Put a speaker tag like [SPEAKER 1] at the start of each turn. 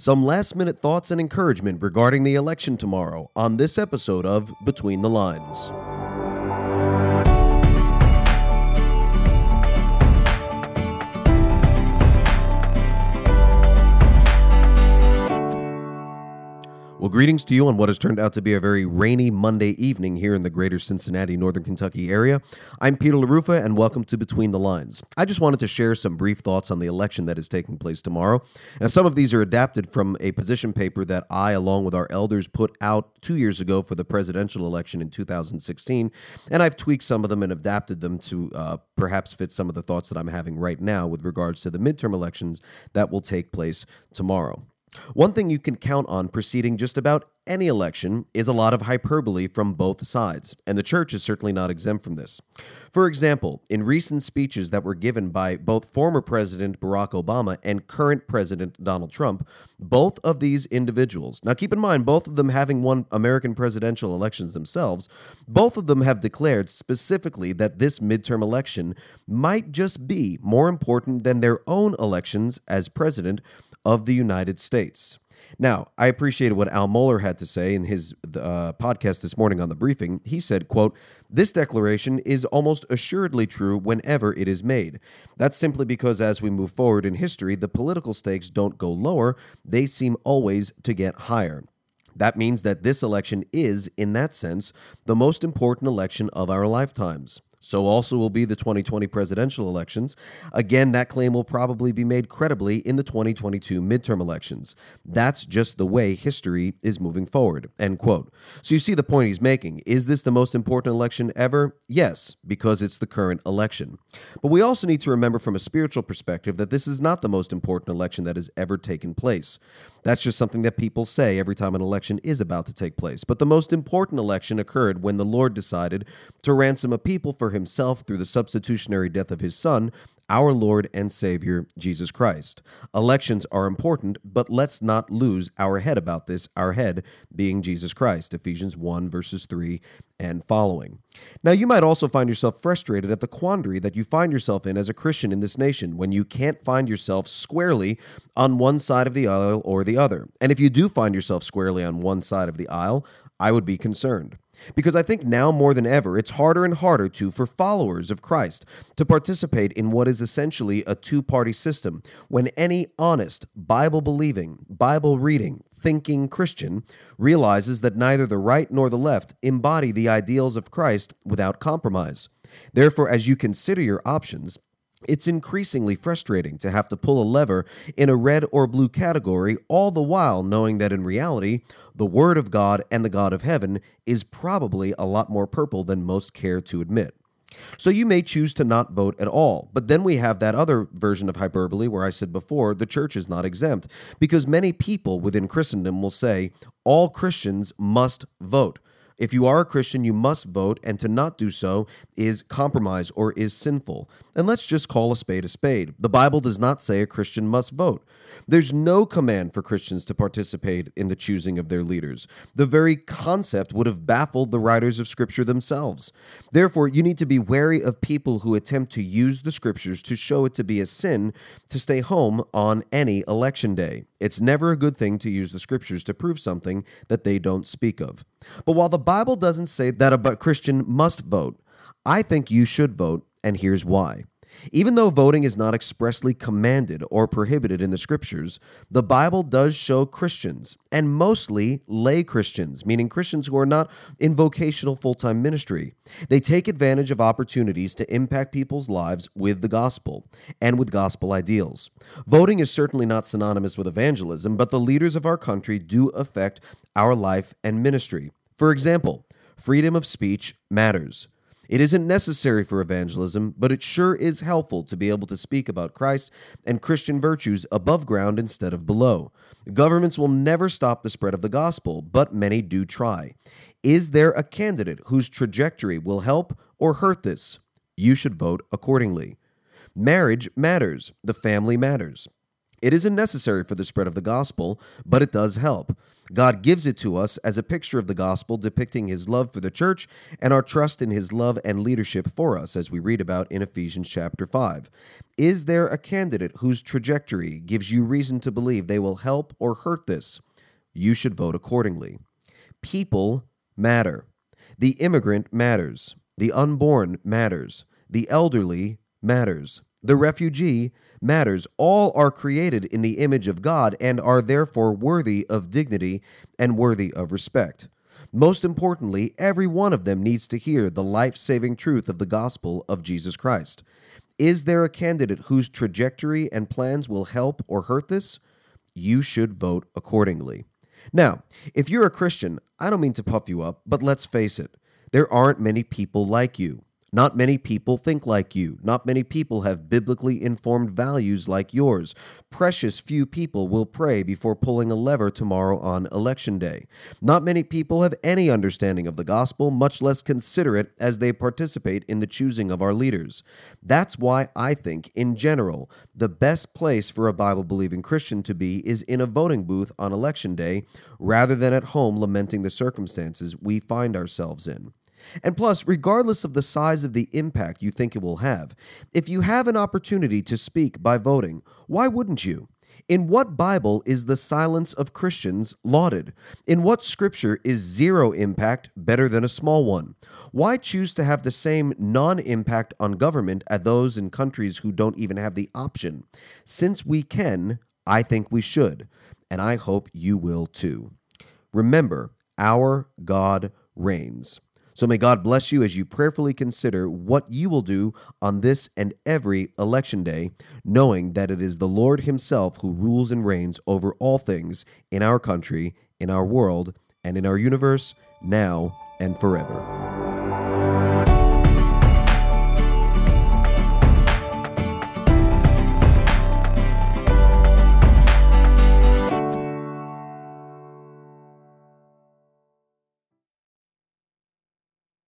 [SPEAKER 1] Some last minute thoughts and encouragement regarding the election tomorrow on this episode of Between the Lines. Well, greetings to you on what has turned out to be a very rainy Monday evening here in the greater Cincinnati, Northern Kentucky area. I'm Peter LaRufa, and welcome to Between the Lines. I just wanted to share some brief thoughts on the election that is taking place tomorrow. Now, some of these are adapted from a position paper that I, along with our elders, put out two years ago for the presidential election in 2016, and I've tweaked some of them and adapted them to uh, perhaps fit some of the thoughts that I'm having right now with regards to the midterm elections that will take place tomorrow. One thing you can count on preceding just about any election is a lot of hyperbole from both sides, and the church is certainly not exempt from this. For example, in recent speeches that were given by both former President Barack Obama and current President Donald Trump, both of these individuals, now keep in mind, both of them having won American presidential elections themselves, both of them have declared specifically that this midterm election might just be more important than their own elections as president of the United States. Now, I appreciated what Al Mohler had to say in his uh, podcast this morning on the briefing. He said, quote, this declaration is almost assuredly true whenever it is made. That's simply because as we move forward in history, the political stakes don't go lower, they seem always to get higher. That means that this election is, in that sense, the most important election of our lifetimes. So also will be the 2020 presidential elections. Again, that claim will probably be made credibly in the 2022 midterm elections. That's just the way history is moving forward. End quote. So you see the point he's making. Is this the most important election ever? Yes, because it's the current election. But we also need to remember from a spiritual perspective that this is not the most important election that has ever taken place. That's just something that people say every time an election is about to take place. But the most important election occurred when the Lord decided to ransom a people for himself through the substitutionary death of his Son, our Lord and Savior, Jesus Christ. Elections are important, but let's not lose our head about this, our head being Jesus Christ. Ephesians 1, verses 3 and following. Now, you might also find yourself frustrated at the quandary that you find yourself in as a Christian in this nation when you can't find yourself squarely on one side of the aisle or the other. And if you do find yourself squarely on one side of the aisle, I would be concerned. Because I think now more than ever, it's harder and harder to, for followers of Christ, to participate in what is essentially a two party system when any honest, Bible believing, Bible reading, thinking Christian realizes that neither the right nor the left embody the ideals of Christ without compromise. Therefore, as you consider your options, it's increasingly frustrating to have to pull a lever in a red or blue category, all the while knowing that in reality, the Word of God and the God of heaven is probably a lot more purple than most care to admit. So you may choose to not vote at all. But then we have that other version of hyperbole where I said before the church is not exempt, because many people within Christendom will say all Christians must vote. If you are a Christian, you must vote, and to not do so is compromise or is sinful. And let's just call a spade a spade. The Bible does not say a Christian must vote. There's no command for Christians to participate in the choosing of their leaders. The very concept would have baffled the writers of Scripture themselves. Therefore, you need to be wary of people who attempt to use the Scriptures to show it to be a sin to stay home on any election day. It's never a good thing to use the Scriptures to prove something that they don't speak of. But while the Bible doesn't say that a Christian must vote, I think you should vote, and here's why. Even though voting is not expressly commanded or prohibited in the scriptures, the Bible does show Christians, and mostly lay Christians, meaning Christians who are not in vocational full time ministry. They take advantage of opportunities to impact people's lives with the gospel and with gospel ideals. Voting is certainly not synonymous with evangelism, but the leaders of our country do affect our life and ministry. For example, freedom of speech matters. It isn't necessary for evangelism, but it sure is helpful to be able to speak about Christ and Christian virtues above ground instead of below. Governments will never stop the spread of the gospel, but many do try. Is there a candidate whose trajectory will help or hurt this? You should vote accordingly. Marriage matters, the family matters. It isn't necessary for the spread of the gospel, but it does help. God gives it to us as a picture of the gospel depicting his love for the church and our trust in his love and leadership for us, as we read about in Ephesians chapter 5. Is there a candidate whose trajectory gives you reason to believe they will help or hurt this? You should vote accordingly. People matter. The immigrant matters. The unborn matters. The elderly matters. The refugee matters. All are created in the image of God and are therefore worthy of dignity and worthy of respect. Most importantly, every one of them needs to hear the life saving truth of the gospel of Jesus Christ. Is there a candidate whose trajectory and plans will help or hurt this? You should vote accordingly. Now, if you're a Christian, I don't mean to puff you up, but let's face it, there aren't many people like you. Not many people think like you. Not many people have biblically informed values like yours. Precious few people will pray before pulling a lever tomorrow on election day. Not many people have any understanding of the gospel, much less consider it as they participate in the choosing of our leaders. That's why I think, in general, the best place for a Bible believing Christian to be is in a voting booth on election day rather than at home lamenting the circumstances we find ourselves in. And plus, regardless of the size of the impact you think it will have, if you have an opportunity to speak by voting, why wouldn't you? In what Bible is the silence of Christians lauded? In what scripture is zero impact better than a small one? Why choose to have the same non impact on government as those in countries who don't even have the option? Since we can, I think we should, and I hope you will too. Remember, our God reigns. So may God bless you as you prayerfully consider what you will do on this and every election day, knowing that it is the Lord Himself who rules and reigns over all things in our country, in our world, and in our universe, now and forever.